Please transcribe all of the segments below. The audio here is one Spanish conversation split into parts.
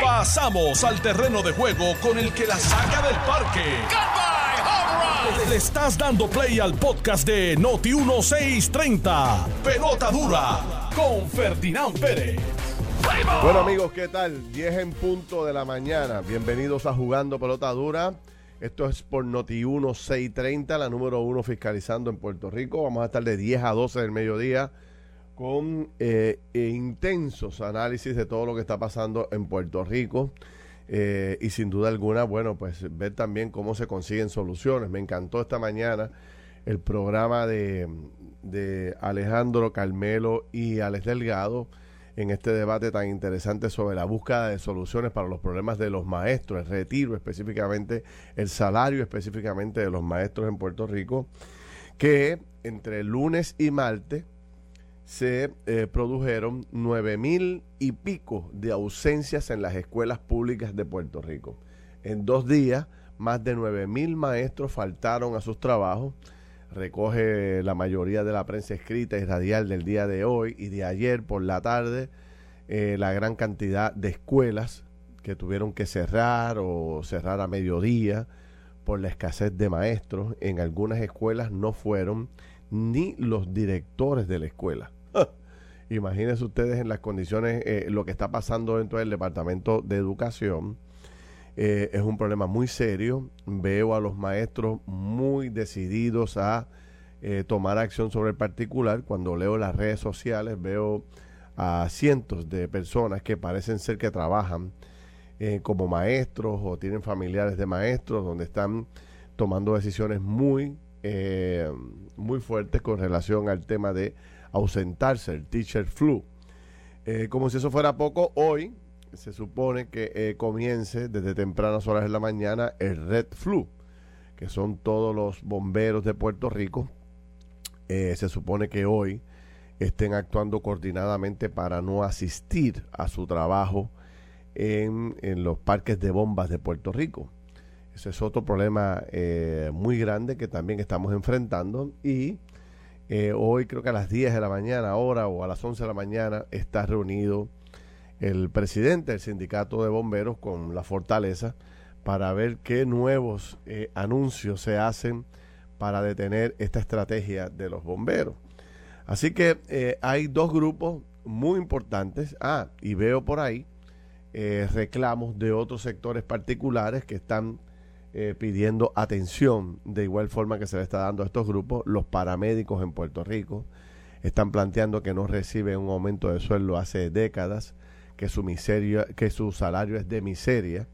Pasamos al terreno de juego con el que la saca del parque. Le estás dando play al podcast de Noti 1630. Pelota dura con Ferdinand Pérez. Bueno amigos, ¿qué tal? 10 en punto de la mañana. Bienvenidos a Jugando Pelota Dura. Esto es por Noti 1630, la número uno fiscalizando en Puerto Rico. Vamos a estar de 10 a 12 del mediodía con eh, intensos análisis de todo lo que está pasando en Puerto Rico. Eh, y sin duda alguna, bueno, pues ver también cómo se consiguen soluciones. Me encantó esta mañana el programa de, de Alejandro Carmelo y Alex Delgado en este debate tan interesante sobre la búsqueda de soluciones para los problemas de los maestros, el retiro específicamente, el salario específicamente de los maestros en Puerto Rico, que entre lunes y martes se eh, produjeron nueve mil y pico de ausencias en las escuelas públicas de Puerto Rico. En dos días, más de nueve mil maestros faltaron a sus trabajos. Recoge la mayoría de la prensa escrita y radial del día de hoy y de ayer por la tarde eh, la gran cantidad de escuelas que tuvieron que cerrar o cerrar a mediodía por la escasez de maestros. En algunas escuelas no fueron ni los directores de la escuela. Imagínense ustedes en las condiciones, eh, lo que está pasando dentro del Departamento de Educación. Eh, es un problema muy serio. Veo a los maestros muy decididos a eh, tomar acción sobre el particular. Cuando leo las redes sociales, veo a cientos de personas que parecen ser que trabajan como maestros o tienen familiares de maestros, donde están tomando decisiones muy, muy fuertes con relación al tema de ausentarse, el teacher flu. Eh, como si eso fuera poco, hoy se supone que eh, comience desde tempranas horas de la mañana el red flu, que son todos los bomberos de Puerto Rico. Eh, se supone que hoy estén actuando coordinadamente para no asistir a su trabajo en, en los parques de bombas de Puerto Rico. Ese es otro problema muy grande que también estamos enfrentando y eh, hoy creo que a las 10 de la mañana, ahora o a las 11 de la mañana, está reunido el presidente del sindicato de bomberos con la fortaleza para ver qué nuevos eh, anuncios se hacen para detener esta estrategia de los bomberos. Así que eh, hay dos grupos muy importantes. Ah, y veo por ahí reclamos de otros sectores particulares que están eh, pidiendo atención de igual forma que se le está dando a estos grupos. Los paramédicos en Puerto Rico están planteando que no reciben un aumento de sueldo hace décadas, que su miseria, que su salario es de miseria.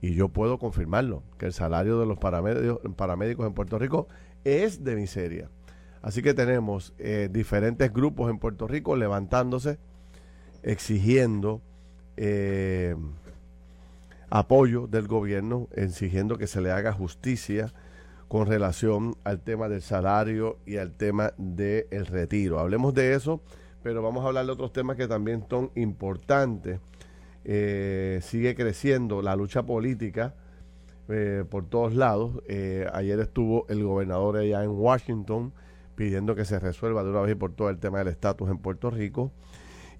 Y yo puedo confirmarlo, que el salario de los paramédicos, en Puerto Rico es de miseria. Así que tenemos eh, diferentes grupos en Puerto Rico levantándose, exigiendo eh, apoyo del gobierno exigiendo que se le haga justicia con relación al tema del salario y al tema del retiro. Hablemos de eso, pero vamos a hablar de otros temas que también son importantes. Eh, sigue creciendo la lucha política eh, por todos lados. Eh, ayer estuvo el gobernador allá en Washington pidiendo que se resuelva de una vez por todo el tema del estatus en Puerto Rico.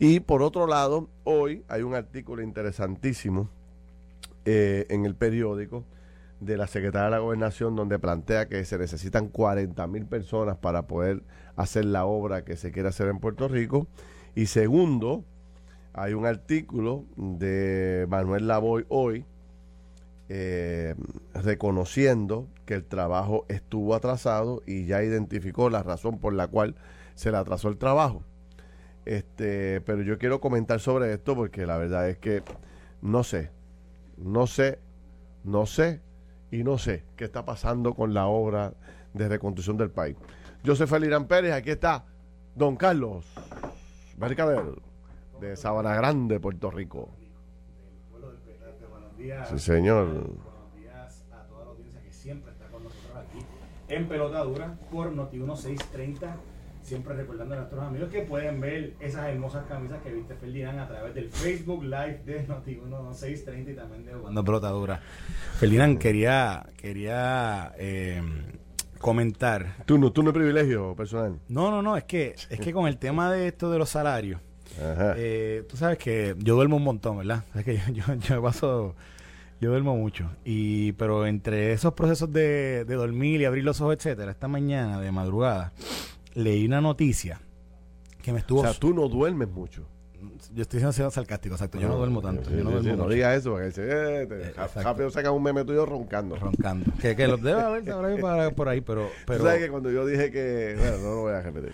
Y por otro lado, hoy hay un artículo interesantísimo eh, en el periódico de la Secretaría de la Gobernación donde plantea que se necesitan 40 mil personas para poder hacer la obra que se quiere hacer en Puerto Rico. Y segundo, hay un artículo de Manuel Lavoy hoy eh, reconociendo que el trabajo estuvo atrasado y ya identificó la razón por la cual se le atrasó el trabajo. Este, pero yo quiero comentar sobre esto porque la verdad es que no sé, no sé, no sé y no sé qué está pasando con la obra de reconstrucción del país. Yo soy Felirán Pérez, aquí está Don Carlos Mercader de Sabana Grande, Puerto Rico. Sí, señor. Buenos días a toda la audiencia que siempre está con nosotros aquí en Pelotadura por Noti 1630 siempre recordando a nuestros amigos que pueden ver esas hermosas camisas que viste Ferdinand a través del Facebook Live de Noti1630 y también de Cuando Pelotadura. Ferdinand, quería, quería eh, comentar. ¿Tú no, ¿Tú no privilegio personal? No, no, no, es que, es que con el tema de esto de los salarios, Eh, tú sabes que yo duermo un montón, ¿verdad? Es que yo, yo, paso, yo duermo mucho. Y, pero entre esos procesos de, de dormir y abrir los ojos, etcétera, esta mañana de madrugada leí una noticia que me estuvo. O sea, tú no duermes mucho yo estoy siendo sarcástico, exacto. Yo no, duermo tanto. yo no, duermo no digas eso, porque dice, eh, eh rápido saca un meme tuyo roncando. Roncando. que, que los debe haber por ahí, pero. pero ¿Tú sabes que cuando yo dije que. Bueno, no lo voy a repetir.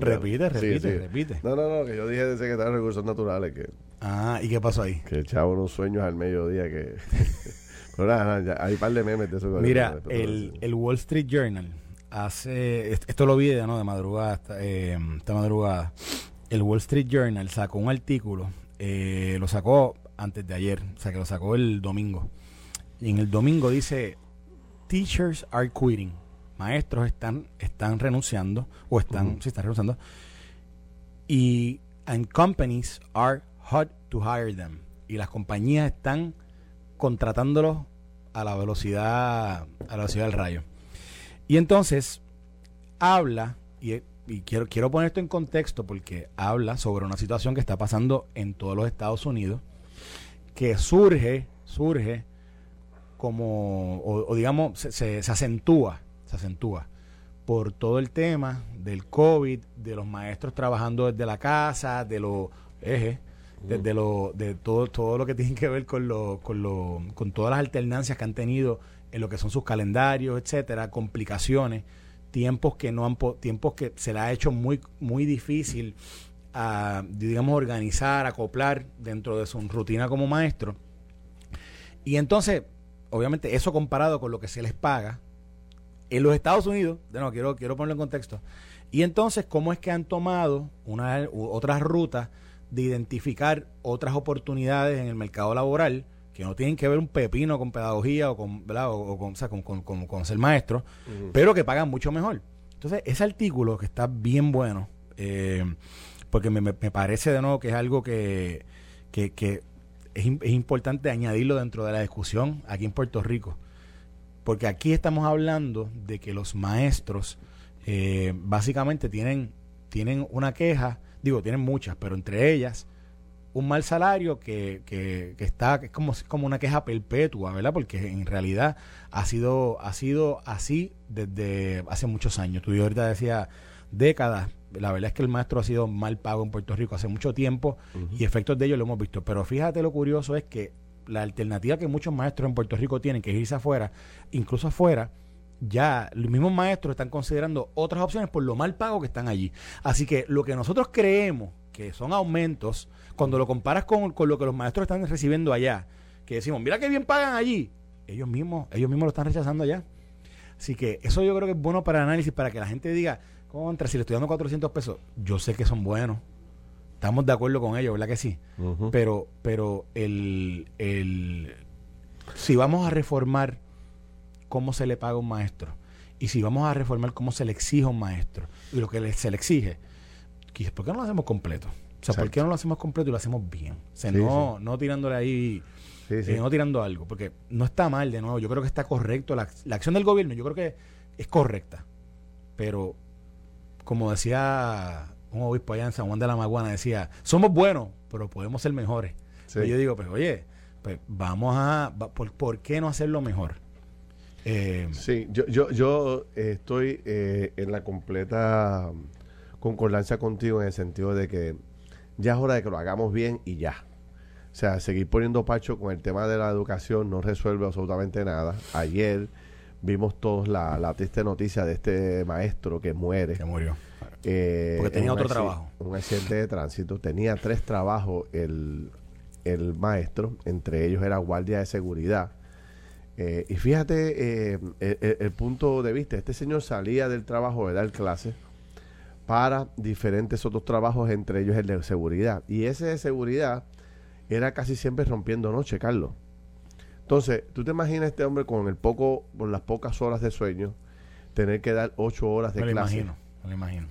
repite, repite, repite. No, no, no, que yo dije de secretario de Recursos Naturales que. Ah, ¿y qué pasó ahí? Que echaba unos sueños al mediodía que. pero nada, nada, hay un par de memes de eso. Mira, el, el Wall Street Journal hace. Esto lo vi de, ¿no? de madrugada, eh, esta madrugada el Wall Street Journal sacó un artículo, eh, lo sacó antes de ayer, o sea que lo sacó el domingo. Y en el domingo dice, teachers are quitting. Maestros están, están renunciando, o están, están renunciando. Y and companies are hot to hire them. Y las compañías están contratándolos a la velocidad, a la velocidad del rayo. Y entonces habla, y quiero, quiero poner esto en contexto porque habla sobre una situación que está pasando en todos los Estados Unidos, que surge, surge como, o, digamos, se, se, acentúa, se acentúa por todo el tema del COVID, de los maestros trabajando desde la casa, de los ejes, desde lo, de todo, todo lo que tiene que ver con, lo, con, lo, con todas las alternancias que han tenido en lo que son sus calendarios, etcétera, complicaciones tiempos que no han tiempos que se le ha hecho muy muy difícil a digamos organizar acoplar dentro de su rutina como maestro. Y entonces obviamente eso comparado con lo que se les paga en los Estados Unidos de quiero quiero ponerlo en contexto. Y entonces cómo es que han tomado una otras rutas de identificar otras oportunidades en el mercado laboral que no tienen que ver un pepino con pedagogía o con, O, con, con, ser maestro, pero que pagan mucho mejor. Entonces, ese artículo que está bien bueno, eh, porque me, parece de nuevo que es algo que, que, es, es, importante añadirlo dentro de la discusión aquí en Puerto Rico. Porque aquí estamos hablando de que los maestros eh, básicamente tienen, tienen una queja, digo, tienen muchas, pero entre ellas un mal salario que, que, que está es como, como una queja perpetua, ¿verdad? Porque en realidad ha sido, ha sido así desde hace muchos años. Tú y ahorita decía décadas. La verdad es que el maestro ha sido mal pago en Puerto Rico hace mucho tiempo y efectos de ello lo hemos visto. Pero fíjate lo curioso es que la alternativa que muchos maestros en Puerto Rico tienen, que es irse afuera, incluso afuera, ya los mismos maestros están considerando otras opciones por lo mal pago que están allí. Así que lo que nosotros creemos que son aumentos, cuando lo comparas con, lo que los maestros están recibiendo allá, que decimos, mira qué bien pagan allí, ellos mismos, ellos mismos lo están rechazando allá. Así que eso yo creo que es bueno para el análisis, para que la gente diga, contra, si le estoy dando 400 pesos, yo sé que son buenos. Estamos de acuerdo con ellos, ¿verdad que sí? Pero, pero el, el, si vamos a reformar cómo se le paga a un maestro, y si vamos a reformar cómo se le exige a un maestro, y lo que se le exige, ¿por qué no lo hacemos completo? O sea, ¿por qué no lo hacemos completo y lo hacemos bien? O sea, no, no tirándole ahí, eh, no tirando algo, porque no está mal, de nuevo, yo creo que está correcto. La, acción del gobierno yo creo que es correcta, pero como decía un obispo allá en San Juan de la Maguana, decía, somos buenos, pero podemos ser mejores. Y yo digo, pues oye, pues vamos a, ¿por, qué no hacerlo mejor? Eh, sí, yo, yo, yo estoy eh, en la completa concordancia contigo en el sentido de que ya es hora de que lo hagamos bien y ya. O sea, seguir poniendo pacho con el tema de la educación no resuelve absolutamente nada. Ayer vimos todos la, triste noticia de este maestro que muere. Que murió. Eh, Porque tenía otro trabajo. Un accidente de tránsito. Tenía tres trabajos el, el maestro. Entre ellos era guardia de seguridad. Eh, y fíjate eh, el, el, punto de vista. Este señor salía del trabajo de dar clases para diferentes otros trabajos, entre ellos el de seguridad. Y ese de seguridad era casi siempre rompiendo noche, Carlos. Entonces, tú te imaginas este hombre con el poco, con las pocas horas de sueño, tener que dar ocho horas de me clase. Lo imagino, me lo imagino.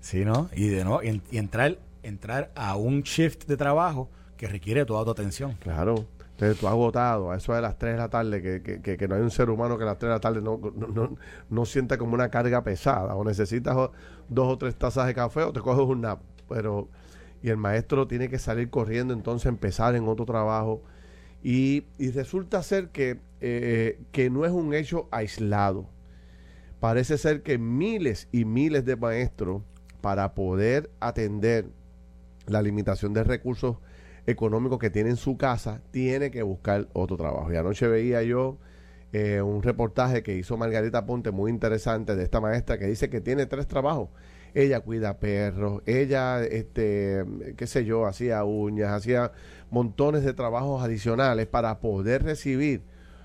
Sí, ¿no? Y de nuevo, y, entrar, entrar a un shift de trabajo que requiere toda tu atención. Claro. Entonces tú agotado, a eso de las 3 de la tarde, que, que, que, no hay un ser humano que a las 3 de la tarde no, no, no, sienta como una carga pesada, o necesitas dos o tres tazas de café o te coges un nap. Pero, y el maestro tiene que salir corriendo, entonces empezar en otro trabajo. Y, y resulta ser que, eh, que no es un hecho aislado. Parece ser que miles y miles de maestros, para poder atender la limitación de recursos económicos que tiene en su casa, tiene que buscar otro trabajo. Y anoche veía yo eh, un reportaje que hizo Margarita Ponte muy interesante de esta maestra que dice que tiene tres trabajos. Ella cuida perros, ella, este, qué sé yo, hacía uñas, hacía montones de trabajos adicionales para poder recibir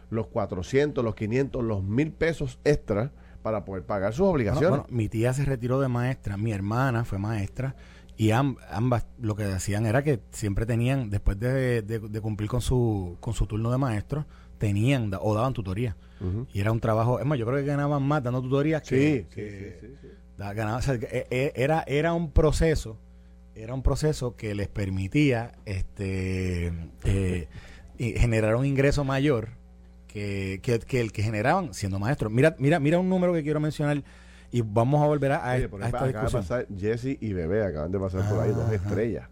los 400, los 500, los mil pesos extra para poder pagar sus obligaciones. Bueno, mi tía se retiró de maestra, mi hermana fue maestra y ambas lo que decían era que siempre tenían, después de, de, cumplir con su, con su turno de maestro, tenían o daban tutoría. Y era un trabajo, es más, yo creo que ganaban más dando tutorías que, sí, sí, sí, e, e, era, era un proceso, era un proceso que les permitía este eh, generar un ingreso mayor que, que, el que generaban siendo maestros. Mira, mira, mira un número que quiero mencionar y vamos a volver a, esta discusión. pasar Jesse y Bebé, acaban de pasar por ahí dos estrellas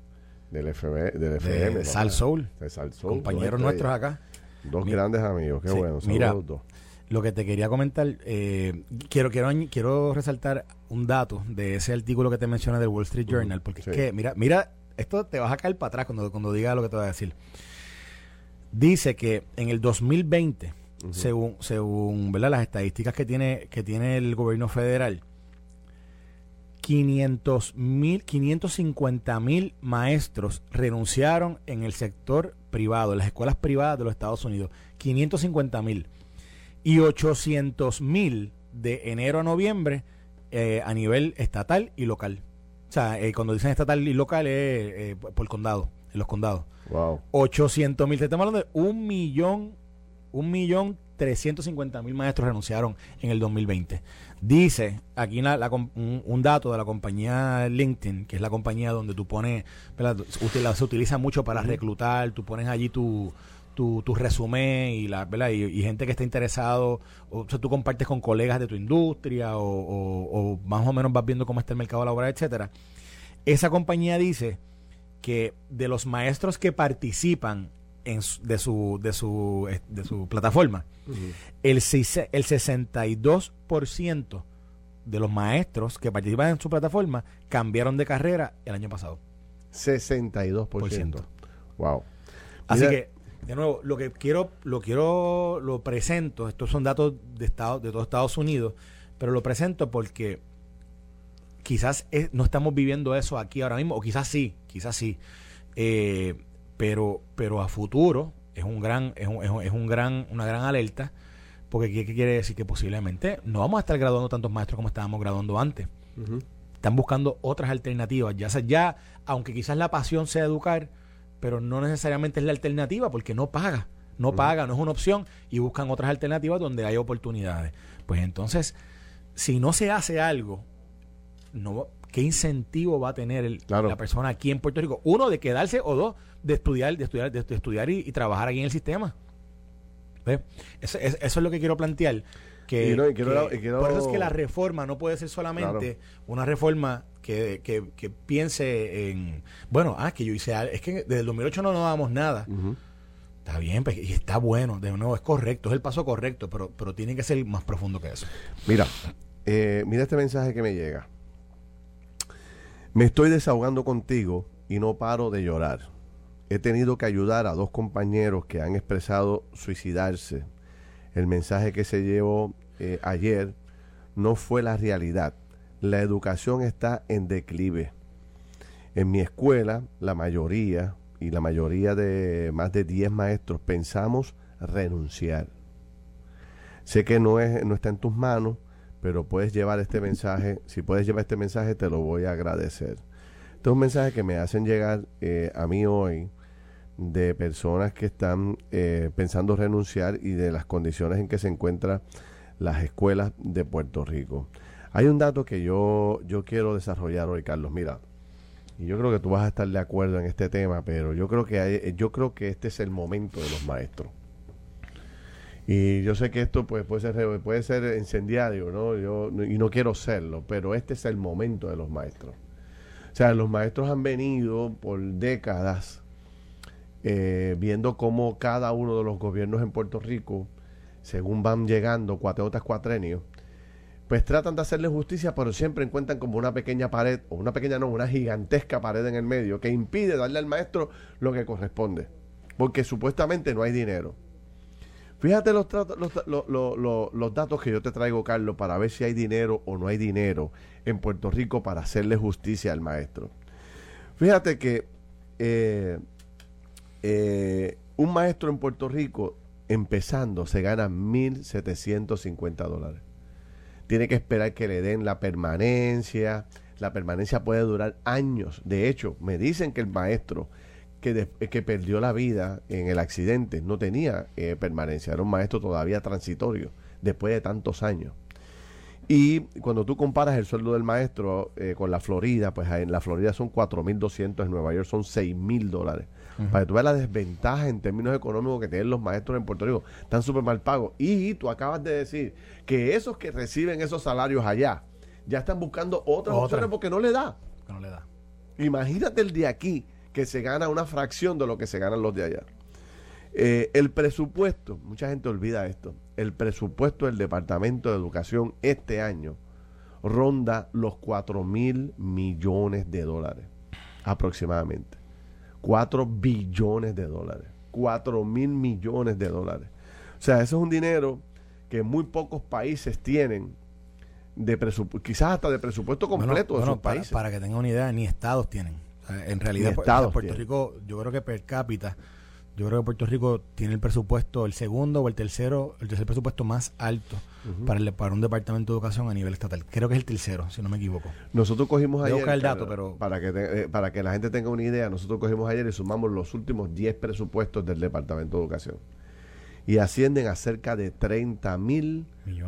del, FB, del FM. De Sal Soul. Compañeros nuestros acá. Dos grandes amigos, qué bueno. Mira, lo que te quería comentar, eh, quiero, quiero, quiero resaltar un dato de ese artículo que te mencioné del Wall Street Journal, porque es que, mira, mira, esto te vas a caer para atrás cuando, cuando diga lo que te voy a decir. Dice que en el 2020, según, según ¿verdad? las estadísticas que tiene, que tiene el gobierno federal, 500 mil, 550 mil maestros renunciaron en el sector privado, en las escuelas privadas de los Estados Unidos. 550 mil. Y 800 mil de enero a noviembre eh, a nivel estatal y local. O sea, eh, cuando dicen estatal y local es eh, por condado, en los condados. Wow. 800 mil. Estamos hablando de un millón, un millón 350 mil maestros renunciaron en el 2020. Dice aquí un, dato de la compañía LinkedIn, que es la compañía donde tú pones, se utiliza mucho para reclutar, tú pones allí tu, tu, resumen y, la, Y, gente que está interesado, o, sea, tú compartes con colegas de tu industria o, o, más o menos vas viendo cómo está el mercado laboral, etcétera. Esa compañía dice que de los maestros que participan en de, su, de, su, eh, de su plataforma, el, el 62% de los maestros que participan en su plataforma cambiaron de carrera el año pasado. 62%. Wow. Así que, de nuevo, lo que quiero, lo quiero, lo presento, estos son datos de Estado, de todo Estados Unidos, pero lo presento porque quizás no estamos viviendo eso aquí ahora mismo, o quizás sí, quizás sí. Eh, pero, pero a futuro es un gran, es un, es un gran, una gran alerta, porque ¿qué, quiere decir? Que posiblemente no vamos a estar graduando tantos maestros como estábamos graduando antes. Están buscando otras alternativas, ya sea, ya, aunque quizás la pasión sea educar, pero no necesariamente es la alternativa porque no paga, no paga, no es una opción y buscan otras alternativas donde hay oportunidades. Pues entonces, si no se hace algo, no ¿qué incentivo va a tener la persona aquí en Puerto Rico? Uno, de quedarse o dos, de estudiar, de estudiar, de, estudiar y, trabajar aquí en el sistema. Eso, es lo que quiero plantear. Que, por eso es que la reforma no puede ser solamente una reforma que, piense en, bueno, ah, que yo hice es que desde el 2008 no nos damos nada. Está bien, pues, y está bueno, de nuevo, es correcto, es el paso correcto, pero, pero tiene que ser más profundo que eso. Mira, eh, mira este mensaje que me llega. Me estoy desahogando contigo y no paro de llorar. He tenido que ayudar a dos compañeros que han expresado suicidarse. El mensaje que se llevó eh, ayer no fue la realidad. La educación está en declive. En mi escuela, la mayoría, y la mayoría de más de 10 maestros, pensamos renunciar. Sé que no, es, no está en tus manos, pero puedes llevar este mensaje. Si puedes llevar este mensaje, te lo voy a agradecer. Este es un mensaje que me hacen llegar eh, a mí hoy de personas que están eh, pensando renunciar y de las condiciones en que se encuentran las escuelas de Puerto Rico. Hay un dato que yo, yo quiero desarrollar hoy, Carlos. Mira, y yo creo que tú vas a estar de acuerdo en este tema, pero yo creo que hay, yo creo que este es el momento de los maestros. Y yo sé que esto pues, puede ser puede ser incendiario, ¿no? Yo, y no quiero serlo, pero este es el momento de los maestros. O sea, los maestros han venido por décadas eh, viendo cómo cada uno de los gobiernos en Puerto Rico, según van llegando cuatriotas cuatrenios, pues tratan de hacerle justicia, pero siempre encuentran como una pequeña pared, o una pequeña no, una gigantesca pared en el medio, que impide darle al maestro lo que corresponde, porque supuestamente no hay dinero. Fíjate los, datos que yo te traigo, Carlos, para ver si hay dinero o no hay dinero en Puerto Rico para hacerle justicia al maestro. Fíjate que eh, eh, un maestro en Puerto Rico, empezando, se gana 1.750 dólares tiene que esperar que le den la permanencia. La permanencia puede durar años. De hecho, me dicen que el maestro que, que perdió la vida en el accidente no tenía eh, permanencia, era un maestro todavía transitorio, después de tantos años. Y cuando tú comparas el sueldo del maestro eh, con la Florida, pues en la Florida son 4.200, en Nueva York son 6.000 dólares. Para que tú veas la desventaja en términos económicos que tienen los maestros en Puerto Rico. Están súper mal pagos. Y tú acabas de decir que esos que reciben esos salarios allá ya están buscando otras opciones porque no le da. no le da. Imagínate el de aquí que se gana una fracción de lo que se ganan los de allá. Eh, el presupuesto, mucha gente olvida esto, el presupuesto del Departamento de Educación este año ronda los 4 mil millones de dólares aproximadamente. 4 billones de dólares. 4 mil millones de dólares. O sea, eso es un dinero que muy pocos países tienen de presupuesto, quizás hasta de presupuesto completo de esos países. Para que tengan una idea, ni estados tienen. En realidad, Puerto Rico, yo creo que per cápita yo creo que Puerto Rico tiene el presupuesto, el segundo o el tercero, el tercer presupuesto más alto para, el, para un departamento de educación a nivel estatal. Creo que es el tercero, si no me equivoco. Nosotros cogimos ayer. el dato, pero. Para que, eh, para que la gente tenga una idea, nosotros cogimos ayer y sumamos los últimos 10 presupuestos del departamento de educación. Y ascienden a cerca de 30 mil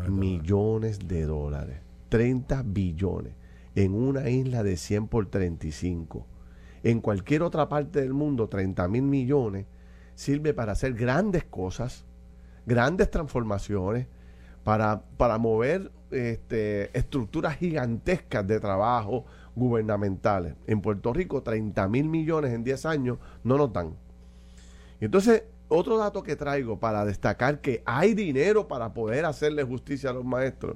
millones, de dólares. 30 billones. En una isla de 100 por 35. En cualquier otra parte del mundo, 30 mil millones sirve para hacer grandes cosas, grandes transformaciones, para, para mover este, estructuras gigantescas de trabajo gubernamentales. En Puerto Rico, 30 mil millones en 10 años no nos dan. Entonces, otro dato que traigo para destacar que hay dinero para poder hacerle justicia a los maestros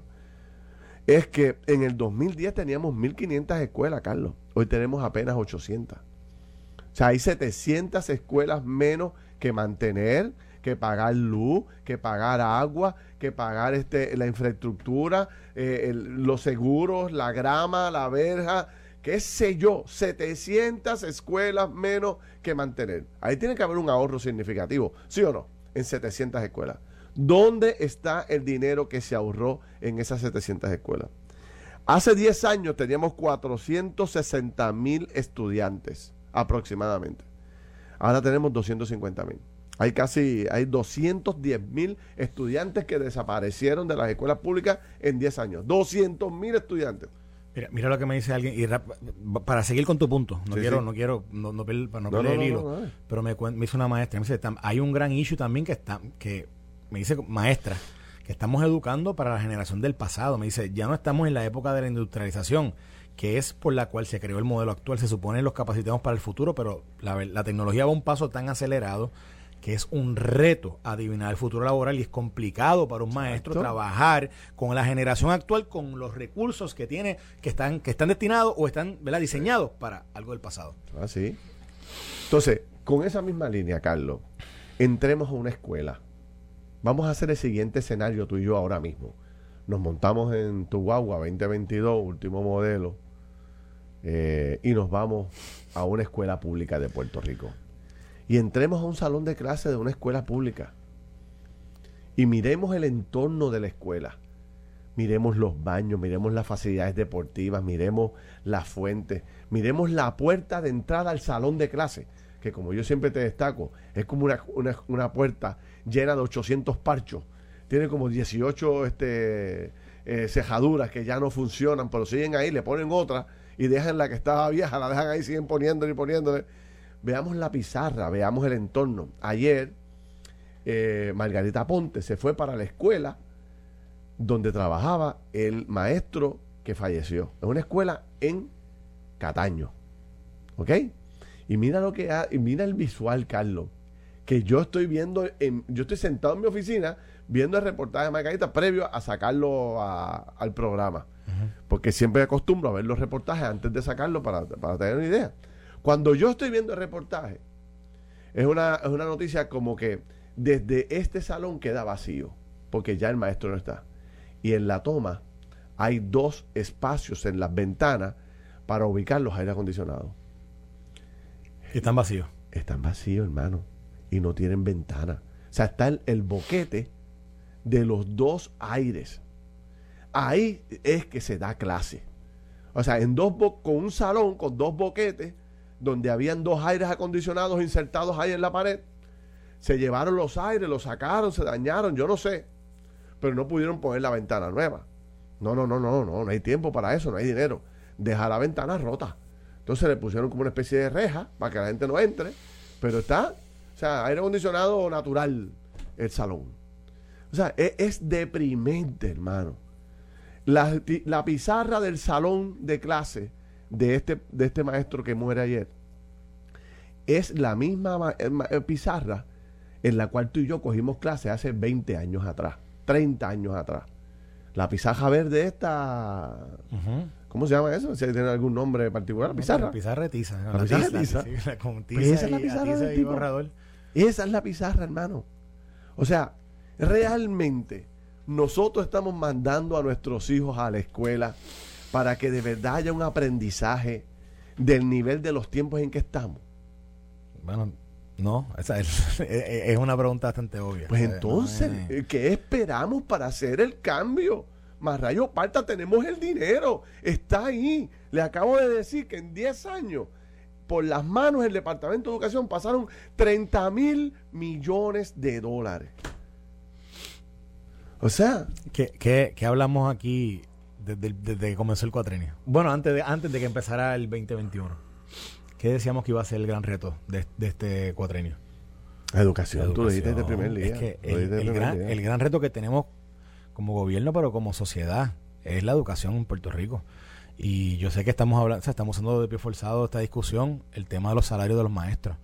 es que en el 2010 teníamos 1.500 escuelas, Carlos. Hoy tenemos apenas 800. O sea, hay 700 escuelas menos que mantener, que pagar luz, que pagar agua, que pagar este, la infraestructura, eh, los seguros, la grama, la verja, qué sé yo, 700 escuelas menos que mantener. Ahí tiene que haber un ahorro significativo, ¿sí o no? En 700 escuelas. ¿Dónde está el dinero que se ahorró en esas 700 escuelas? Hace 10 años teníamos 460 mil estudiantes aproximadamente. Ahora tenemos 250 mil. Hay casi, hay 210 mil estudiantes que desaparecieron de las escuelas públicas en 10 años. 200 mil estudiantes. Mira, mira, lo que me dice alguien, y para seguir con tu punto, no quiero, no quiero, no, no, perder el hilo, pero me, me, hizo una maestra, me dice, hay un gran issue también que está, que me dice maestra, que estamos educando para la generación del pasado, me dice, ya no estamos en la época de la industrialización, que es por la cual se creó el modelo actual. Se supone los capacitamos para el futuro, pero la, tecnología va a un paso tan acelerado que es un reto adivinar el futuro laboral y es complicado para un maestro trabajar con la generación actual con los recursos que tiene que están que están destinados o están diseñados para algo del pasado. Así. Ah, Entonces, con esa misma línea, Carlos, entremos a una escuela. Vamos a hacer el siguiente escenario tú y yo ahora mismo. Nos montamos en tu guagua 2022, último modelo eh, y nos vamos a una escuela pública de Puerto Rico. Y entremos a un salón de clase de una escuela pública. Y miremos el entorno de la escuela. Miremos los baños, miremos las facilidades deportivas, miremos las fuentes, miremos la puerta de entrada al salón de clase, que como yo siempre te destaco, es como una, una, puerta llena de 800 parchos. Tiene como 18 este, eh, cejaduras que ya no funcionan, pero siguen ahí, le ponen otra y dejan la que estaba vieja, la dejan ahí, siguen poniéndole y poniéndole. Veamos la pizarra, veamos el entorno. Ayer, eh, Margarita Ponte se fue para la escuela donde trabajaba el maestro que falleció. Es una escuela en Cataño. ¿Ok? Y mira lo que y mira el visual, Carlos. Que yo estoy viendo, en- yo estoy sentado en mi oficina viendo el reportaje de Margarita previo a sacarlo a- al programa. Porque siempre acostumbro a ver los reportajes antes de sacarlo para, para tener una idea. Cuando yo estoy viendo el reportaje, es una, es una noticia como que desde este salón queda vacío, porque ya el maestro no está. Y en la toma hay dos espacios en las ventanas para ubicar los aire acondicionados. Están vacíos. Están vacíos, hermano, y no tienen ventana. O sea, está el, boquete de los dos aires. Ahí es que se da clase. O sea, en dos con un salón con dos boquetes donde habían dos aires acondicionados insertados ahí en la pared. Se llevaron los aires, los sacaron, se dañaron, yo no sé. Pero no pudieron poner la ventana nueva. No, no, no, no, no, no hay tiempo para eso, no hay dinero. Deja la ventana rota. Entonces le pusieron como una especie de reja para que la gente no entre. Pero está, o sea, aire acondicionado natural el salón. O sea, e- es, deprimente, hermano. La, la pizarra del salón de clase de este, de este maestro que muere ayer es la misma ma- eh, eh, pizarra en la cual tú y yo cogimos clase hace 20 años atrás, 30 años atrás. La pizarra verde esta, ¿cómo se llama eso? Si tiene algún nombre particular, pizarra. La pizarra de tiza. La pizarra de tiza. sí, la con Pues tiza esa es la pizarra tiza del y borrador. Esa es la pizarra, hermano. O sea, realmente nosotros estamos mandando a nuestros hijos a la escuela para que de verdad haya un aprendizaje del nivel de los tiempos en que estamos. Bueno, no, esa es, es una pregunta bastante obvia. Pues Eh, entonces, es- eh, ¿qué esperamos para hacer el cambio? Más rayo parta, tenemos el dinero, está ahí. Le acabo de decir que en 10 años, por las manos del Departamento de Educación pasaron 30 mil millones de dólares. O sea, ¿Qué, qué, qué hablamos aquí desde, desde que comenzó el cuatrenio? Bueno, antes de, antes de que empezara el 2021. ¿Qué decíamos que iba a ser el gran reto de, de este cuatrenio? educación, tú lo dijiste desde el primer día. Es que el, el el gran, día. el gran reto que tenemos como gobierno, pero como sociedad, es la educación en Puerto Rico. Y yo sé que estamos hablando, o sea, estamos usando de pie forzado esta discusión, el tema de los salarios de los maestros.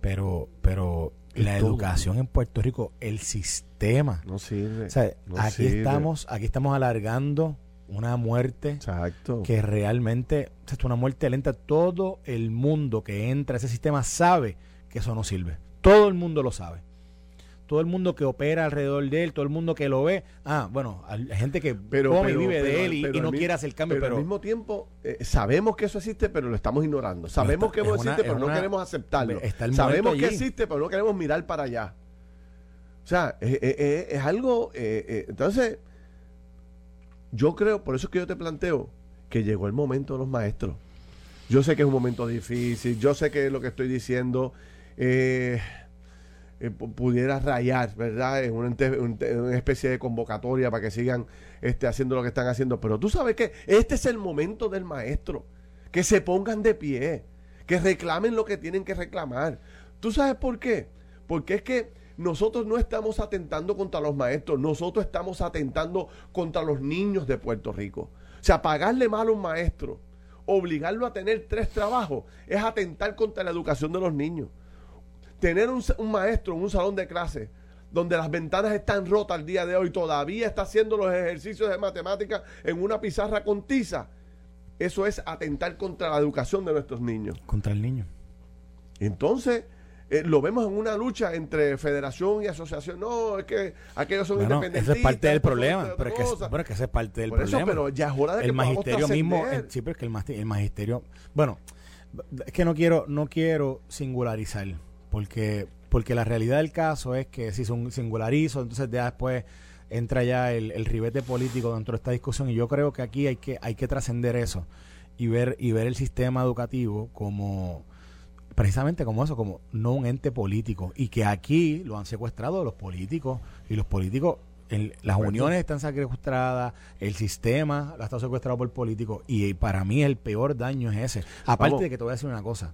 Pero, pero la todo. educación en Puerto Rico, el sistema. No sirve. O sea, no aquí sirve. estamos, aquí estamos alargando una muerte Exacto. que realmente, o sea, es una muerte lenta. Todo el mundo que entra a ese sistema sabe que eso no sirve. Todo el mundo lo sabe. Todo el mundo que opera alrededor de él, todo el mundo que lo ve. Ah, bueno, hay gente que Pero, come pero- y vive pero- de él y, no mi- quiere hacer cambio, pero, pero, al mismo tiempo eh, sabemos que eso existe, pero lo estamos ignorando. Sabemos está- que es eso existe, es pero no una- queremos aceptarlo. Sabemos que existe, pero no queremos mirar para allá. O sea, es, es- es- es algo. eh, eh, entonces, yo creo, por eso es que yo te planteo que llegó el momento de los maestros. Yo sé que es un momento difícil, yo sé que lo que estoy diciendo eh, eh, pu- pudiera rayar, ¿verdad? En una especie de convocatoria para que sigan este, haciendo lo que están haciendo. Pero tú sabes que este es el momento del maestro. Que se pongan de pie, que reclamen lo que tienen que reclamar. ¿Tú sabes por qué? Porque es que nosotros no estamos atentando contra los maestros, nosotros estamos atentando contra los niños de Puerto Rico. O sea, pagarle mal a un maestro, obligarlo a tener tres trabajos, es atentar contra la educación de los niños tener un, un maestro en un salón de clase donde las ventanas están rotas al día de hoy, todavía está haciendo los ejercicios de matemáticas en una pizarra con tiza, eso es atentar contra la educación de nuestros niños. contra el niño. Entonces, eh, lo vemos en una lucha entre federación y asociación. No, es que aquellos son Bueno, independentistas. eso es parte del problema. Pero es, que, bueno, es que ese es parte del Por eso, problema. pero ya es hora de el magisterio mismo, eh, sí, pero es que el magisterio, bueno, es que no quiero, no quiero singularizar, porque, porque la realidad del caso es que si son singularizo, entonces ya después entra ya el, el ribete político dentro de esta discusión y yo creo que aquí hay que, hay que trascender eso y ver, y ver el sistema educativo como precisamente como eso, como no un ente político y que aquí lo han secuestrado los políticos y los políticos el- las Correcto. uniones están secuestradas, el sistema ha estado secuestrado por políticos y para mí el peor daño es ese. Aparte Vamos. de que te voy a decir una cosa,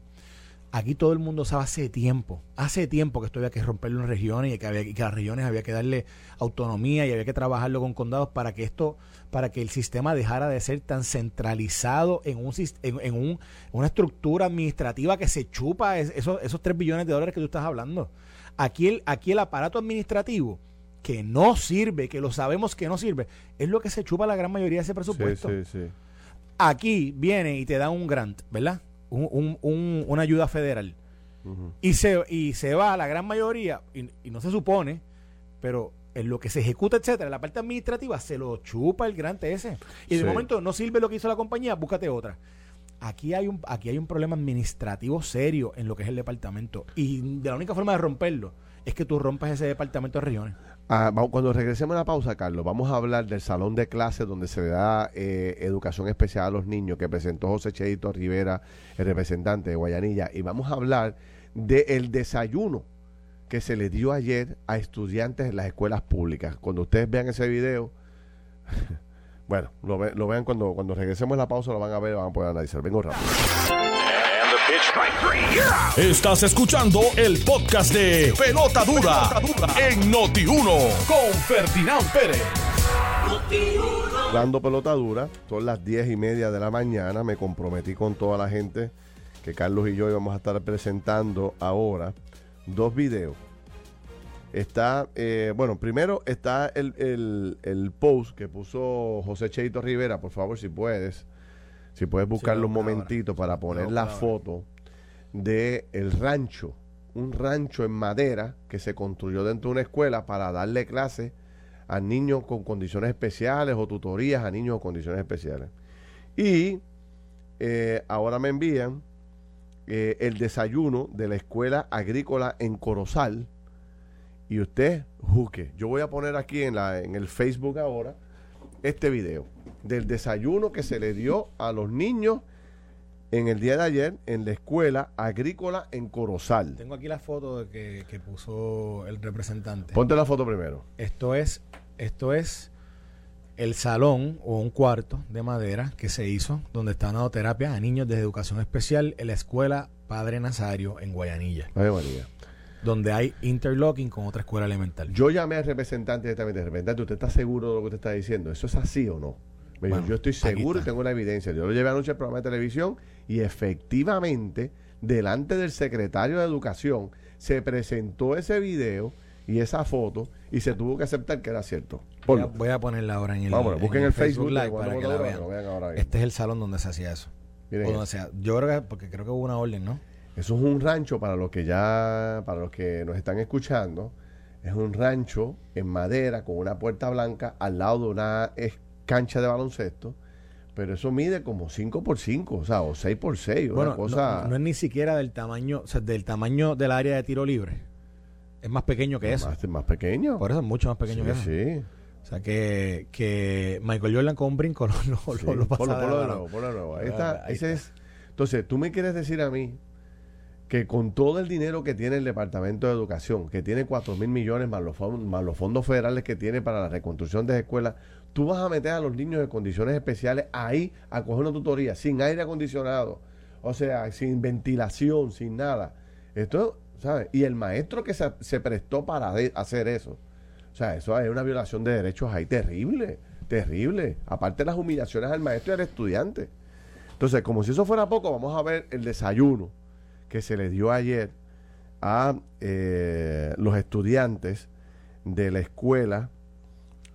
Aquí todo el mundo sabe hace tiempo, hace tiempo que esto había que romperlo en regiones y que, había, y que a las regiones había que darle autonomía y había que trabajarlo con condados para que esto, para que el sistema dejara de ser tan centralizado en un en, en un, una estructura administrativa que se chupa esos, esos 3 billones de dólares que tú estás hablando. Aquí el, aquí el aparato administrativo que no sirve, que lo sabemos que no sirve, es lo que se chupa la gran mayoría de ese presupuesto. Sí, sí, sí. Aquí viene y te da un grant, ¿verdad? Un, un, una ayuda federal. y, se, y se va la gran mayoría, y, no se supone, pero en lo que se ejecuta, etcétera, la parte administrativa se lo chupa el grante ese. Y de momento no sirve lo que hizo la compañía, búscate otra. Aquí hay un aquí hay un problema administrativo serio en lo que es el departamento y de la única forma de romperlo es que tú rompas ese departamento de regiones. Ah, cuando regresemos a la pausa, Carlos, vamos a hablar del salón de clases donde se le da eh, educación especial a los niños que presentó José Cheito Rivera, el representante de Guayanilla, y vamos a hablar del desayuno que se le dio ayer a estudiantes en las escuelas públicas. Cuando ustedes vean ese video, bueno, lo, vean cuando, cuando regresemos a la pausa, lo van a ver, van a poder analizar. Vengo rápido. Estás escuchando el podcast de Pelota Dura, en Noti1 con Ferdinand Pérez. Dando pelota dura, son las diez y media de la mañana. Me comprometí con toda la gente que Carlos y yo íbamos a estar presentando ahora dos videos. Está, eh, bueno, primero está el, el, post que puso José Cheito Rivera, por favor, si puedes. Si puedes buscarlo un momentito para poner la foto de el rancho, un rancho en madera que se construyó dentro de una escuela para darle clases a niños con condiciones especiales o tutorías a niños con condiciones especiales. Y eh, ahora me envían eh, el desayuno de la escuela agrícola en Corozal. Y usted, juque. Yo voy a poner aquí en, la, en el Facebook ahora este video del desayuno que se le dio a los niños en el día de ayer en la escuela agrícola en Corozal. Tengo aquí la foto que, que puso el representante. Ponte la foto primero. Esto es, esto es el salón o un cuarto de madera que se hizo donde están dando terapia a niños de educación especial en la escuela Padre Nazario en Guayanilla. Ay, María. Donde hay interlocking con otra escuela elemental. Yo llamé al representante directamente. Representante, ¿usted está seguro de lo que usted está diciendo? ¿Eso es así o no? Yo estoy seguro y tengo la evidencia. Yo lo llevé anoche al programa de televisión y efectivamente, delante del secretario de Educación, se presentó ese video y esa foto y se tuvo que aceptar que era cierto. Voy a, ponerla ahora en el, Vamos, busquen el Facebook, Live para que la vean. este es el salón donde se hacía eso. yo creo que, porque creo que hubo una orden, ¿no? Eso es un rancho para los que ya, para los que nos están escuchando. Es un rancho en madera con una puerta blanca al lado de una cancha de baloncesto, pero eso mide como 5 por 5, o sea, o 6 por 6, bueno, cosa... No, es ni siquiera del tamaño, o sea, del tamaño del área de tiro libre. Es más pequeño que eso. Más, más pequeño. Por eso es mucho más pequeño que eso. Sí. O sea, que, que Michael Jordan con un brinco lo, lo, lo, pasa de, nuevo, de nuevo. Ahí está, ese es... Entonces, tú me quieres decir a mí que con todo el dinero que tiene el Departamento de Educación, que tiene 4 mil millones más los, más los fondos federales que tiene para la reconstrucción de escuelas, tú vas a meter a los niños en condiciones especiales ahí a coger una tutoría sin aire acondicionado, o sea, sin ventilación, sin nada. Esto, ¿sabes? Y el maestro que se, prestó para hacer eso. O sea, eso es una violación de derechos ahí terrible, terrible. Aparte de las humillaciones al maestro y al estudiante. Entonces, como si eso fuera poco, vamos a ver el desayuno que se le dio ayer a eh, los estudiantes de la escuela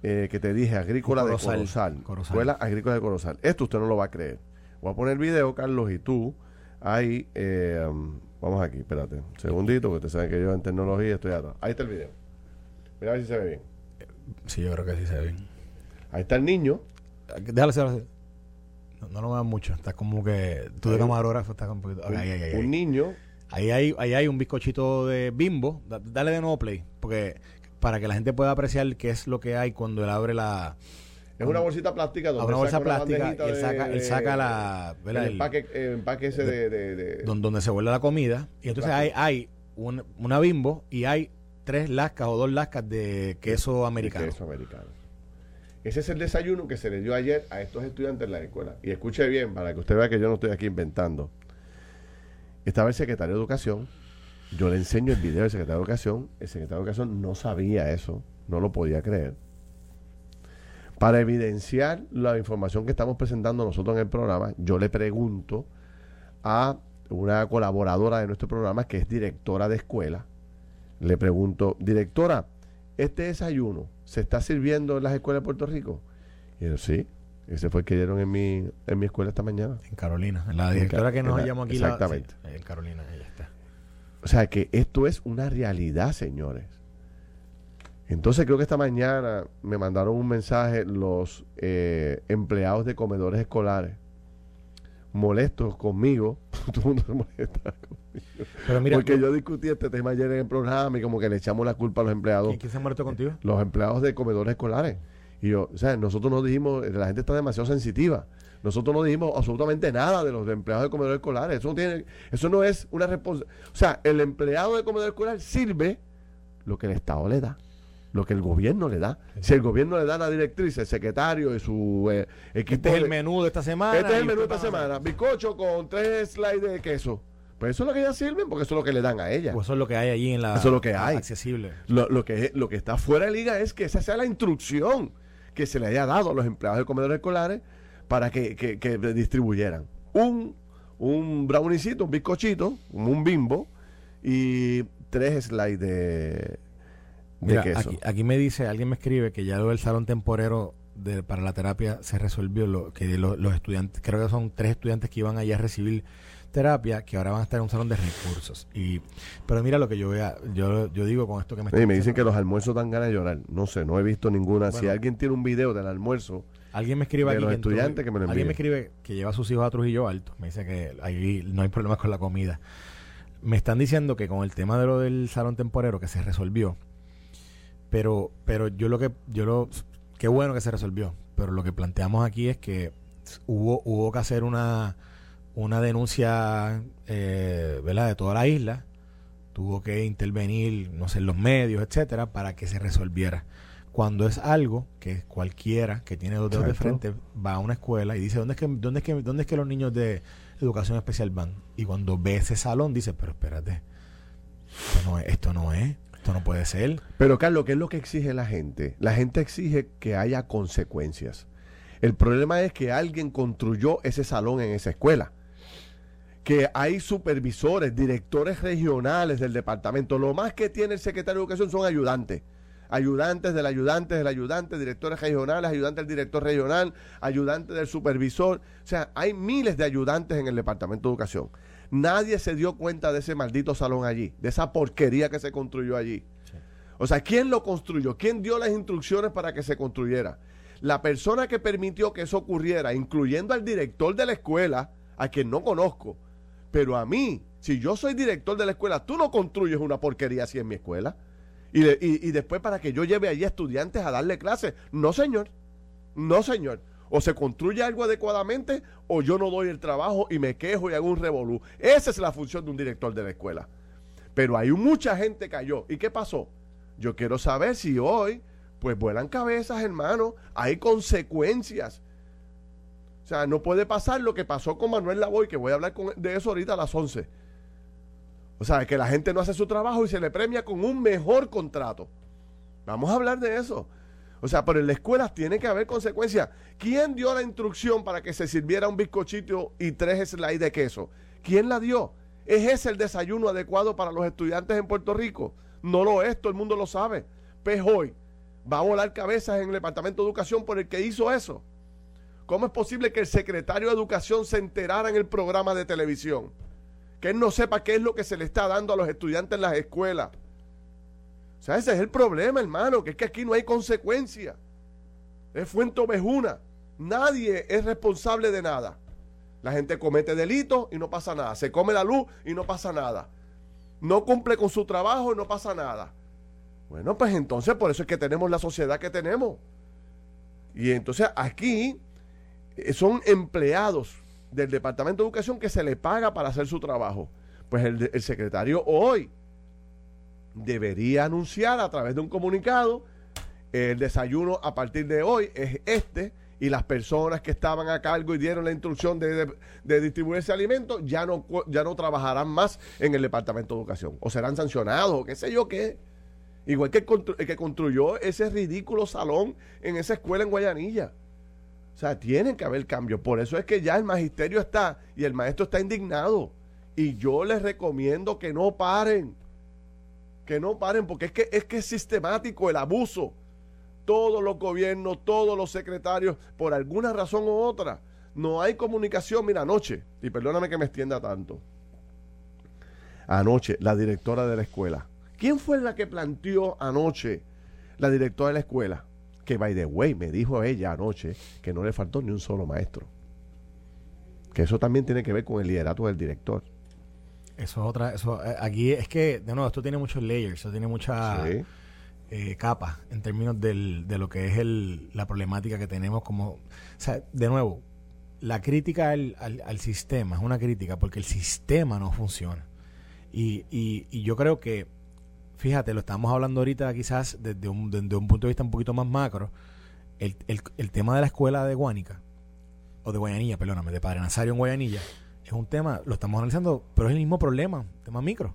eh, que te dije, agrícola de Corozal. Escuela agrícola de Corozal. Esto usted no lo va a creer. Voy a poner el video, Carlos, y tú ahí, eh, vamos aquí, espérate, segundito, porque ustedes saben que yo en tecnología estoy atrás. Ahí está el video. Mira a ver si se ve bien. Sí, yo creo que sí se ve bien. Ahí está el niño. Déjale ser no, lo veas mucho. Está como que tú de camarógrafo estás un poquito. un niño. Ahí hay, ahí hay un bizcochito de bimbo. Dale de nuevo play. Porque para que la gente pueda apreciar qué es lo que hay cuando él abre la. Es una bolsita plástica donde una bolsa plástica y él saca, él saca la. El, empaque, empaque, ese de, donde, se vuelve la comida. Y entonces hay, hay una bimbo y hay tres lascas o dos lascas de queso americano. queso americano. Ese es el desayuno que se le dio ayer a estos estudiantes en la escuela. Y escuche bien, para que usted vea que yo no estoy aquí inventando. Estaba el secretario de Educación. Yo le enseño el video del secretario de Educación. El secretario de Educación no sabía eso. No lo podía creer. Para evidenciar la información que estamos presentando nosotros en el programa, yo le pregunto a una colaboradora de nuestro programa que es directora de escuela. Le pregunto, directora, ¿este desayuno se está sirviendo en las escuelas de Puerto Rico? Y yo, sí. Ese fue el que dieron en mi, en mi escuela esta mañana. En Carolina. La directora que nos la- llamó aquí. exactamente. La, sí, en Carolina, ella está. O sea que esto es una realidad, señores. Entonces creo que esta mañana me mandaron un mensaje los eh, empleados de comedores escolares molestos conmigo. Todo el mundo se molesta conmigo. Pero mira, Porque yo discutí este tema ayer en el programa y como que le echamos la culpa a los empleados. ¿quién, quién se molestó contigo? Los empleados de comedores escolares. Y yo, o sea, nosotros no dijimos, la gente está demasiado sensitiva. Nosotros no dijimos absolutamente nada de los empleados de comedores escolares. Eso no, tiene, eso no es una responsabilidad. O sea, el empleado de comedor escolar sirve lo que el Estado le da, lo que el gobierno le da. Si el gobierno le da la directriz, el secretario y su eh, equipo. Este es el menú de esta semana. este es el menú de esta semana. Bizcocho con tres slides de queso. Pues eso es lo que ellas sirven, porque eso es lo que le dan a ellas. Pues eso es lo que hay allí en la. Eso es lo que hay. Accesible. Lo, lo que, lo que está fuera de liga es que esa sea la instrucción que se le haya dado a los empleados de comedores escolares para que, que- que distribuyeran un, un browniecito, un bizcochito, un bimbo y tres slides de, de Mira, queso. aquí, aquí me dice, alguien me escribe que ya lo del salón temporero de, para la terapia se resolvió, lo, que lo- los estudiantes, creo que son tres estudiantes que iban allá a recibir terapia, que ahora van a estar en un salón de recursos. Y, pero mira lo que yo vea, yo, yo digo con esto que me está me dicen que los almuerzos dan ganas de llorar. No sé, no he visto ninguna. si alguien tiene un video del almuerzo, Alguien me escribe de aquí los que en Trujillo- estudiantes que me lo envíen. Alguien me escribe que lleva a sus hijos a Trujillo Alto. Me dice que ahí no hay problemas con la comida. Me están diciendo que con el tema de lo del salón temporero que se resolvió, pero pero yo lo que yo lo qué bueno que se resolvió, pero lo que planteamos aquí es que hubo hubo que hacer una una denuncia eh, ¿verdad? de toda la isla tuvo que intervenir no sé los medios etcétera para que se resolviera cuando es algo que cualquiera que tiene dos dedos de frente va a una escuela y dice dónde es que dónde es que dónde es que los niños de educación especial van y cuando ve ese salón dice pero espérate esto no es esto no es esto no puede ser Pero Carlos, ¿qué es lo que exige la gente? La gente exige que haya consecuencias. El problema es que alguien construyó ese salón en esa escuela. Que hay supervisores, directores regionales del departamento. Lo más que tiene el secretario de Educación son ayudantes. Ayudantes del ayudante del ayudante, directores regionales, ayudantes del director regional, ayudantes del supervisor. O sea, hay miles de ayudantes en el departamento de Educación. Nadie se dio cuenta de ese maldito salón allí, de esa porquería que se construyó allí. O sea, ¿quién lo construyó? ¿Quién dio las instrucciones para que se construyera? La persona que permitió que eso ocurriera, incluyendo al director de la escuela, a quien no conozco, pero a mí, si yo soy director de la escuela, tú no construyes una porquería así en mi escuela. Y, y- y después para que yo lleve allí estudiantes a darle clases. No, señor. No, señor. O se construye algo adecuadamente o yo no doy el trabajo y me quejo y hago un revolú. Esa es la función de un director de la escuela. Pero hay mucha gente cayó. ¿Y qué pasó? Yo quiero saber si hoy, pues vuelan cabezas, hermano. Hay consecuencias. O sea, no puede pasar lo que pasó con Manuel Lavoy, que voy a hablar con- de eso ahorita a las 11. O sea, que la gente no hace su trabajo y se le premia con un mejor contrato. Vamos a hablar de eso. O sea, pero en la escuela tiene que haber consecuencias. ¿Quién dio la instrucción para que se sirviera un bizcochito y tres slides de queso? ¿Quién la dio? ¿Es ese el desayuno adecuado para los estudiantes en Puerto Rico? No lo es, todo el mundo lo sabe. Pues hoy va a volar cabezas en el Departamento de Educación por el que hizo eso. ¿Cómo es posible que el secretario de Educación se enterara en el programa de televisión? Que él no sepa qué es lo que se le está dando a los estudiantes en las escuelas. O sea, ese es el problema, hermano, que es que aquí no hay consecuencia. Es fuente ovejuna. Nadie es responsable de nada. La gente comete delitos y no pasa nada. Se come la luz y no pasa nada. No cumple con su trabajo y no pasa nada. Bueno, pues entonces por eso es que tenemos la sociedad que tenemos. Y entonces aquí eh, son empleados del Departamento de Educación que se le paga para hacer su trabajo. Pues el, secretario hoy debería anunciar a través de un comunicado el desayuno a partir de hoy es este y las personas que estaban a cargo y dieron la instrucción de, de, distribuir ese alimento ya no, ya no trabajarán más en el Departamento de Educación o serán sancionados o qué sé yo qué. Igual que el, que construyó ese ridículo salón en esa escuela en Guayanilla. O sea, tienen que haber cambios. Por eso es que ya el magisterio está y el maestro está indignado. Y yo les recomiendo que no paren. Que no paren, porque es que es que es sistemático el abuso todos los gobiernos, todos los secretarios, por alguna razón u otra, no hay comunicación. Mira, anoche, y perdóname que me extienda tanto, anoche la directora de la escuela, ¿quién fue la que planteó anoche la directora de la escuela? Que, by the way, me dijo ella anoche que no le faltó ni un solo maestro. Que eso también tiene que ver con el liderato del director. Eso es otra, eso, eh, aquí es que, de nuevo, esto tiene muchos layers, eso tiene mucha... Eh, capa en términos del, de lo que es el, la problemática que tenemos como... O sea, de nuevo, la crítica al, al, sistema es una crítica porque el sistema no funciona. Y, y, yo creo que, fíjate, lo estamos hablando ahorita quizás desde un, desde un punto de vista un poquito más macro, el, el, el tema de la escuela de Guánica, o de Guayanilla, perdóname, de Padre Nazario en Guayanilla, es un tema, lo estamos analizando, pero es el mismo problema, tema micro.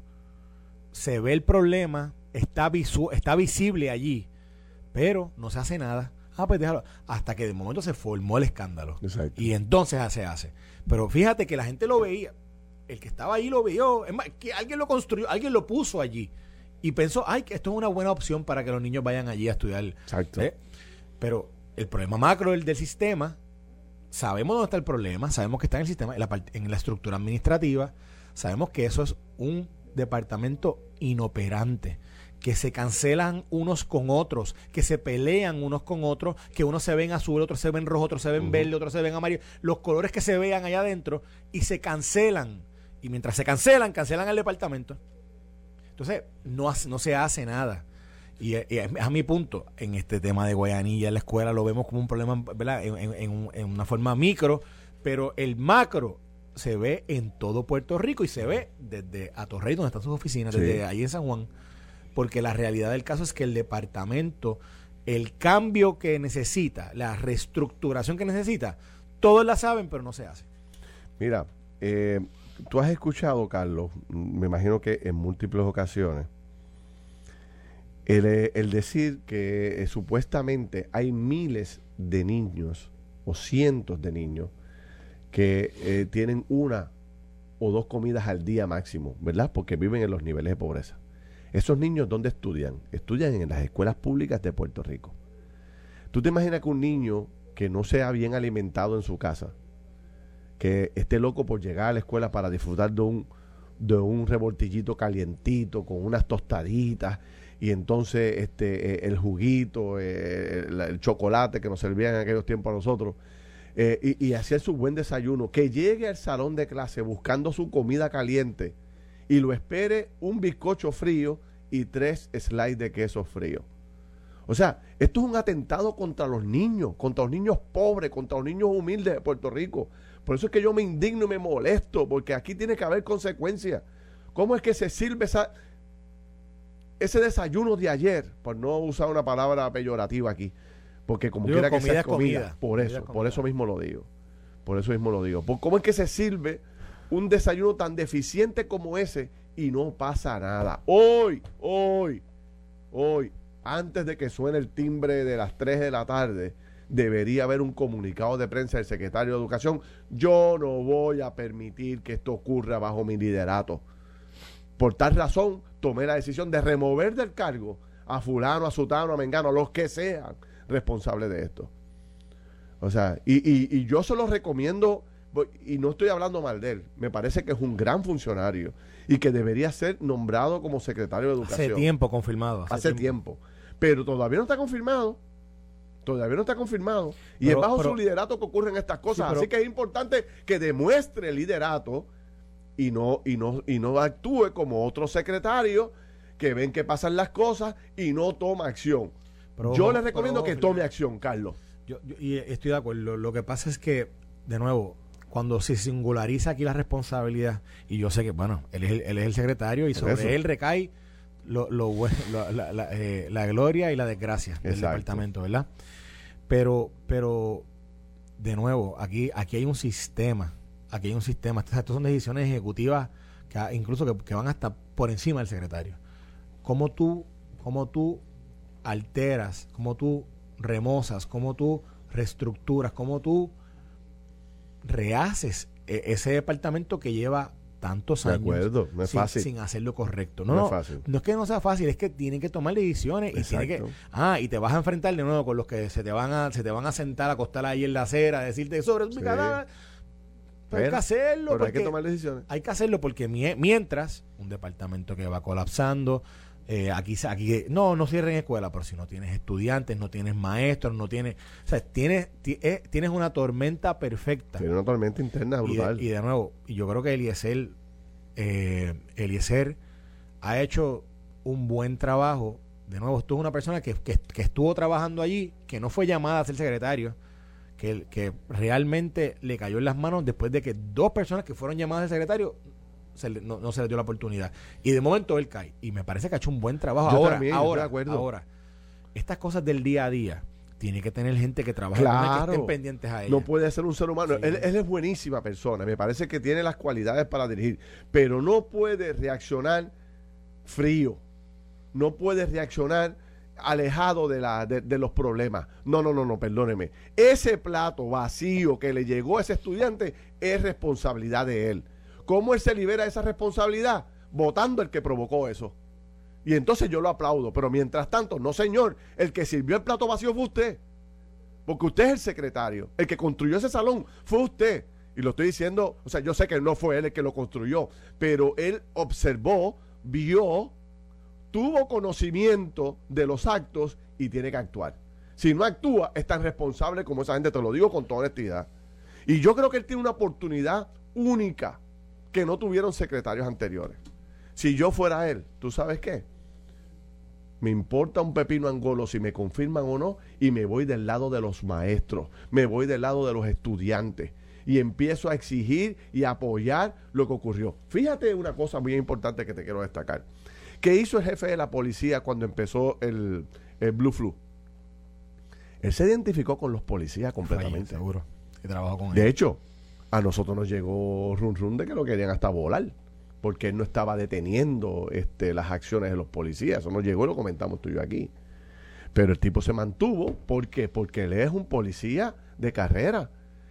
Se ve el problema, está, está visible allí, pero no se hace nada. Ah, pues déjalo. Hasta que de momento se formó el escándalo. Y entonces se hace. Pero fíjate que la gente lo veía. El que estaba ahí lo vio. Es más, que alguien lo construyó, alguien lo puso allí. Y pensó, ay, que esto es una buena opción para que los niños vayan allí a estudiar. Exacto. ¿Eh? Pero el problema macro del, del sistema, sabemos dónde está el problema, sabemos que está en el sistema, en la, en la estructura administrativa, sabemos que eso es un departamento inoperante que se cancelan unos con otros, que se pelean unos con otros, que unos se ven azul, otros se ven rojo, otros se ven verde, otros se ven amarillo, los colores que se vean allá adentro y se cancelan. Y mientras se cancelan, cancelan el departamento. Entonces, no, no se hace nada. Y, es a mi punto, en este tema de Guayanilla en la escuela lo vemos como un problema, ¿verdad? En, una forma micro, pero el macro se ve en todo Puerto Rico y se ve desde Atorrey, donde están sus oficinas, desde ahí en San Juan porque la realidad del caso es que el departamento, el cambio que necesita, la reestructuración que necesita, todos la saben, pero no se hace. Mira, eh, tú has escuchado, Carlos, me imagino que en múltiples ocasiones, el, eh, decir que eh, supuestamente hay miles de niños o cientos de niños que tienen una o dos comidas al día máximo, ¿verdad? Porque viven en los niveles de pobreza. Esos niños, ¿dónde estudian? Estudian en las escuelas públicas de Puerto Rico. ¿Tú te imaginas que un niño que no sea bien alimentado en su casa, que esté loco por llegar a la escuela para disfrutar de un, de un revoltillito calientito con unas tostaditas y entonces este eh, el juguito, eh, el, chocolate que nos servían en aquellos tiempos a nosotros, eh, y, y hacer su buen desayuno, que llegue al salón de clase buscando su comida caliente y lo espere un bizcocho frío y tres slides de queso frío. O sea, esto es un atentado contra los niños, contra los niños pobres, contra los niños humildes de Puerto Rico. Por eso es que yo me indigno y me molesto, porque aquí tiene que haber consecuencias. ¿Cómo es que se sirve esa, ese desayuno de ayer? Por no usar una palabra peyorativa aquí. Porque como quiera que sea comida, por eso, por eso mismo lo digo. Por eso mismo lo digo. ¿Cómo es que se sirve un desayuno tan deficiente como ese y no pasa nada. Hoy, hoy, hoy, antes de que suene el timbre de las 3 de la tarde, debería haber un comunicado de prensa del secretario de Educación. Yo no voy a permitir que esto ocurra bajo mi liderato. Por tal razón, tomé la decisión de remover del cargo a fulano, a sutano, a mengano, a los que sean responsables de esto. O sea, y, y, y yo se lo recomiendo y no estoy hablando mal de él, me parece que es un gran funcionario y que debería ser nombrado como secretario de Educación. Hace tiempo confirmado. Hace, tiempo. Pero todavía no está confirmado. Todavía no está confirmado. Y es bajo su liderato que ocurren estas cosas. Así que es importante que demuestre liderato y no, y no, y no actúe como otro secretario que ven que pasan las cosas y no toma acción. yo le recomiendo que tome acción, Carlos. Yo, y estoy de acuerdo. Lo que pasa es que, de nuevo, cuando se singulariza aquí la responsabilidad, y yo sé que, bueno, él es el, él es el secretario y sobre él recae lo, lo, eh, la, gloria y la desgracia del departamento, ¿verdad? Pero, pero de nuevo, aquí, aquí hay un sistema, aquí hay un sistema, estas, son decisiones ejecutivas que incluso que, que, van hasta por encima del secretario. ¿Cómo tú, cómo tú alteras, cómo tú remozas, cómo tú reestructuras, cómo tú rehaces e, ese departamento que lleva tantos años acuerdo, no es sin, fácil. sin hacerlo correcto. No, no, es fácil. no es que no sea fácil, es que tienen que tomar decisiones y tiene que ah, y te vas a enfrentar de nuevo con los que se te van a se te van a sentar a acostar ahí en la acera, a decirte sobre mi canal. hay que hacerlo. Pero hay que tomar decisiones. Hay que hacerlo porque mientras un departamento que va colapsando, eh, aquí, aquí, no, no cierren escuela, pero si no tienes estudiantes, no tienes maestros, no tienes, o sea, tienes, eh, tienes una tormenta perfecta. Tiene una tormenta interna brutal. Y de, nuevo, y yo creo que Eliezer, eh, Eliezer ha hecho un buen trabajo. De nuevo, esto es una persona que, que, que, estuvo trabajando allí, que no fue llamada a ser secretario, que, que realmente le cayó en las manos después de que dos personas que fueron llamadas a no, se le dio la oportunidad. Y de momento él cae. Y me parece que ha hecho un buen trabajo. ahora, ahora, ahora, estas cosas del día a día, tiene que tener gente que trabaje claro, que estén pendientes a ella. No puede ser un ser humano. Él, él, es buenísima persona. Me parece que tiene las cualidades para dirigir. Pero no puede reaccionar frío. No puede reaccionar alejado de, la, de, de, los problemas. No, no, no, no, perdóneme. Ese plato vacío que le llegó a ese estudiante es responsabilidad de él. ¿Cómo él se libera de esa responsabilidad? Votando el que provocó eso. Y entonces yo lo aplaudo. Pero mientras tanto, no señor, el que sirvió el plato vacío fue usted. Porque usted es el secretario. El que construyó ese salón fue usted. Y lo estoy diciendo, o sea, yo sé que no fue él el que lo construyó, pero él observó, vio, tuvo conocimiento de los actos y tiene que actuar. Si no actúa, es tan responsable como esa gente, te lo digo con toda honestidad. Y yo creo que él tiene una oportunidad única que no tuvieron secretarios anteriores. Si yo fuera él, ¿tú sabes qué? Me importa un pepino angolo si me confirman o no y me voy del lado de los maestros, me voy del lado de los estudiantes y empiezo a exigir y apoyar lo que ocurrió. Fíjate una cosa muy importante que te quiero destacar. ¿Qué hizo el jefe de la policía cuando empezó el, Blue Flu? Él se identificó con los policías completamente. seguro. Y trabajó con de hecho, a nosotros nos llegó run run de que lo querían hasta volar porque él no estaba deteniendo este, las acciones de los policías. Eso nos llegó y lo comentamos tú y yo aquí. Pero el tipo se mantuvo. ¿Por qué? Porque él es un policía de carrera.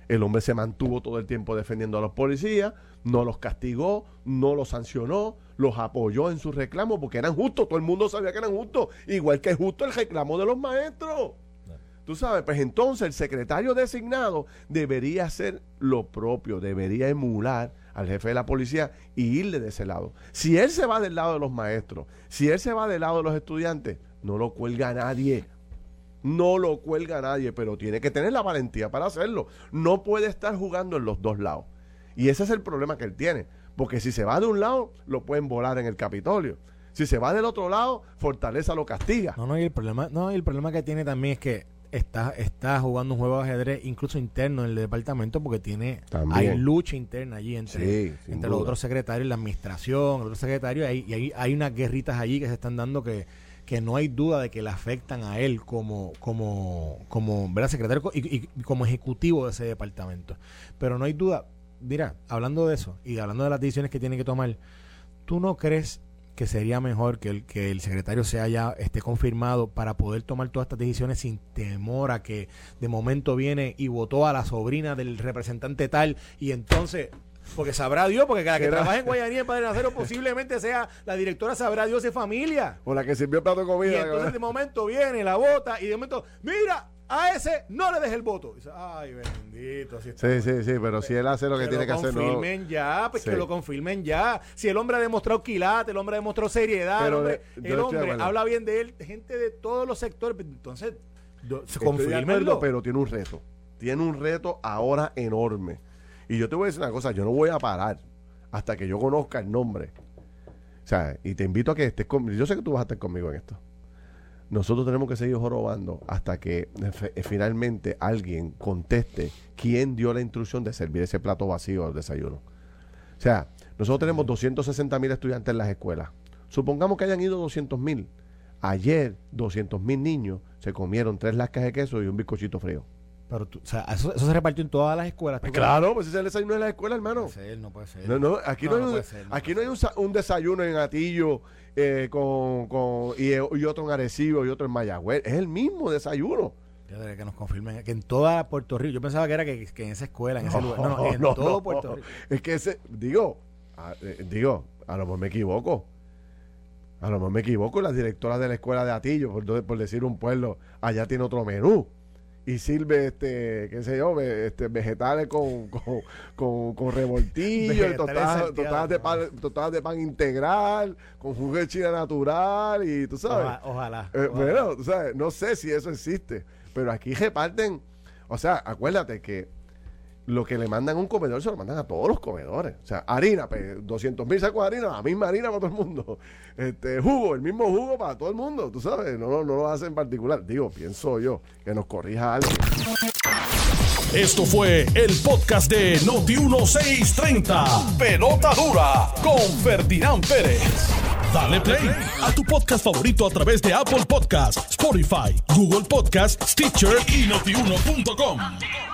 El hombre se mantuvo todo el tiempo defendiendo a los policías, no los castigó, no los sancionó, los apoyó en sus reclamos porque eran justos. Todo el mundo sabía que eran justos. Igual que es justo el reclamo de los maestros. Tú sabes, pues entonces el secretario designado debería hacer lo propio, debería emular al jefe de la policía y irle de ese lado. Si él se va del lado de los maestros, si él se va del lado de los estudiantes, no lo cuelga nadie. No lo cuelga nadie, pero tiene que tener la valentía para hacerlo. No puede estar jugando en los dos lados. Y ese es el problema que él tiene. Porque si se va de un lado, lo pueden volar en el Capitolio. Si se va del otro lado, Fortaleza lo castiga. No, no, y el problema, no, y el problema que tiene también es que está, está jugando un juego de ajedrez incluso interno en el departamento porque tiene hay lucha interna allí entre, entre los otros secretarios, la administración, los otros secretarios, y hay, hay unas guerritas allí que se están dando que, que no hay duda de que le afectan a él como, como, como secretario y, como ejecutivo de ese departamento. Pero no hay duda, mira, hablando de eso y hablando de las decisiones que tiene que tomar, ¿tú no crees que sería mejor que el, que el secretario sea ya esté confirmado para poder tomar todas estas decisiones sin temor a que de momento viene y votó a la sobrina del representante tal y entonces porque sabrá Dios, porque cada que trabaja en Guayanía en Padre Nacero posiblemente sea la directora sabrá Dios de familia. O la que sirvió el plato de comida. Y entonces de momento viene, la vota y de momento, mira, a ese no le deje el voto. Ay, bendito. sí, sí, sí, pero si él hace lo que, tiene que hacer. Que lo confirmen ya, pues que lo confirmen ya. Si el hombre ha demostrado quilate, el hombre ha demostrado seriedad, el hombre, el hombre habla bien de él, gente de todos los sectores, pues, entonces, confirmenlo. Pero tiene un reto. Tiene un reto ahora enorme. Y yo te voy a decir una cosa, yo no voy a parar hasta que yo conozca el nombre. O sea, y te invito a que estés conmigo. Yo sé que tú vas a estar conmigo en esto nosotros tenemos que seguir jorobando hasta que eh, finalmente alguien conteste quién dio la instrucción de servir ese plato vacío al desayuno. O sea, nosotros tenemos 260 mil estudiantes en las escuelas. Supongamos que hayan ido 200 mil. Ayer, 200 mil niños se comieron tres lascas de queso y un bizcochito frío. Pero tú, o sea, eso, eso se repartió en todas las escuelas. ¿tú Pues claro, pues ese es el desayuno de la escuela, No hermano. puede ser, no puede ser. No, no, aquí no, No, hay, no un, puede ser, aquí no hay un, un desayuno en Atillo eh, con, con, y, y otro en Arecibo y otro en Mayagüez. Es el mismo desayuno. Que nos confirmen que en toda Puerto Rico, yo pensaba que era que, que en esa escuela, en ese lugar, no, no, en todo. Puerto Rico. Es que ese, digo, a- eh, digo, a lo mejor me equivoco. A lo mejor me equivoco. La directora de la escuela de Atillo, por decir un pueblo, allá tiene otro menú. Y sirve, este, qué sé yo, este, vegetales con, con, con, con revoltillo, tostadas, de pan, tostadas de pan integral, con jugo de china natural, y tú sabes. Oja- ojalá. Eh, ojalá. bueno, tú sabes, no sé si eso existe, pero aquí reparten, o sea, acuérdate que lo que le mandan a un comedor se lo mandan a todos los comedores. O sea, harina, pues, 200 mil sacos de harina, la misma harina para todo el mundo. Este, jugo, el mismo jugo para todo el mundo, tú sabes, no, lo hacen en particular. Digo, pienso yo, que nos corrija alguien. Esto fue el podcast de Noti1630. Pelota dura con Ferdinand Pérez. Dale play a tu podcast favorito a través de Apple Podcasts, Spotify, Google Podcasts, Stitcher y notiuno.com.